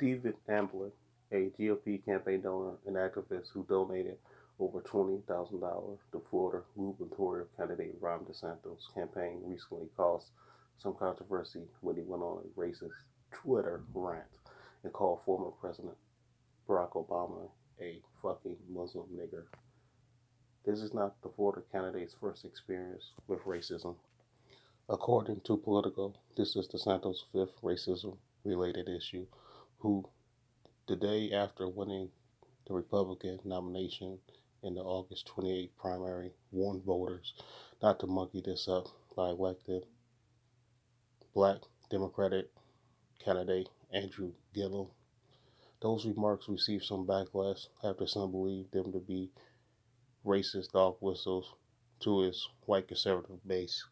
Stephen Alembik, a GOP campaign donor and activist who donated over $20,000 to Florida gubernatorial candidate Ron DeSantis' campaign recently caused some controversy when he went on a racist Twitter rant and called former President Barack Obama a fucking Muslim nigger. This is not the Florida candidate's first experience with racism. According to Politico, this is DeSantis' fifth racism related issue, who, the day after winning the Republican nomination in the August 28 primary, warned voters not to monkey this up by electing black Democratic candidate Andrew Gillum. Those remarks received some backlash after some believed them to be racist dog whistles to his white conservative base.